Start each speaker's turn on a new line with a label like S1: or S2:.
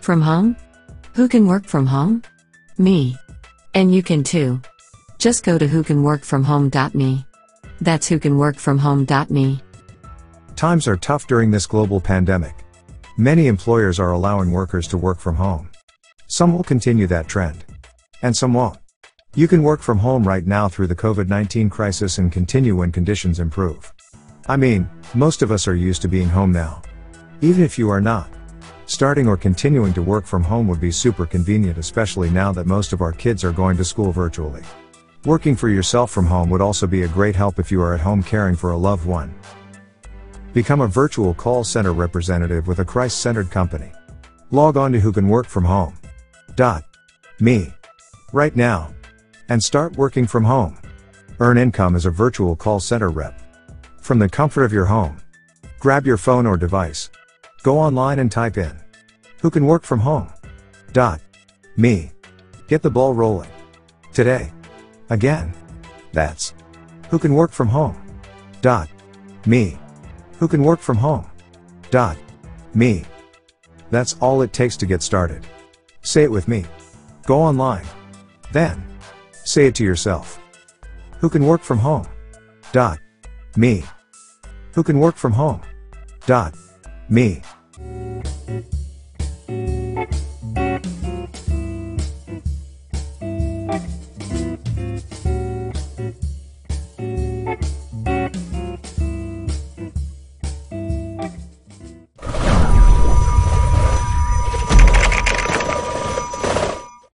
S1: From home? Who can work from home? Me. And you can too. Just go to whocanworkfromhome.me. That's whocanworkfromhome.me.
S2: Times are tough during this global pandemic. Many employers are allowing workers to work from home. Some will continue that trend. And some won't. You can work from home right now through the COVID 19 crisis and continue when conditions improve. I mean, most of us are used to being home now. Even if you are not. Starting or continuing to work from home would be super convenient, especially now that most of our kids are going to school virtually. Working for yourself from home would also be a great help if you are at home caring for a loved one. Become a virtual call center representative with a Christ centered company. Log on to who can work from home. Dot. Me. Right now. And start working from home. Earn income as a virtual call center rep. From the comfort of your home. Grab your phone or device. Go online and type in. Who can work from home? Dot. Me. Get the ball rolling. Today. Again. That's. Who can work from home? Dot. Me. Who can work from home? Dot. Me. That's all it takes to get started. Say it with me. Go online. Then. Say it to yourself. Who can work from home? Dot. Me. Who can work from home? Dot. Me. Thank you.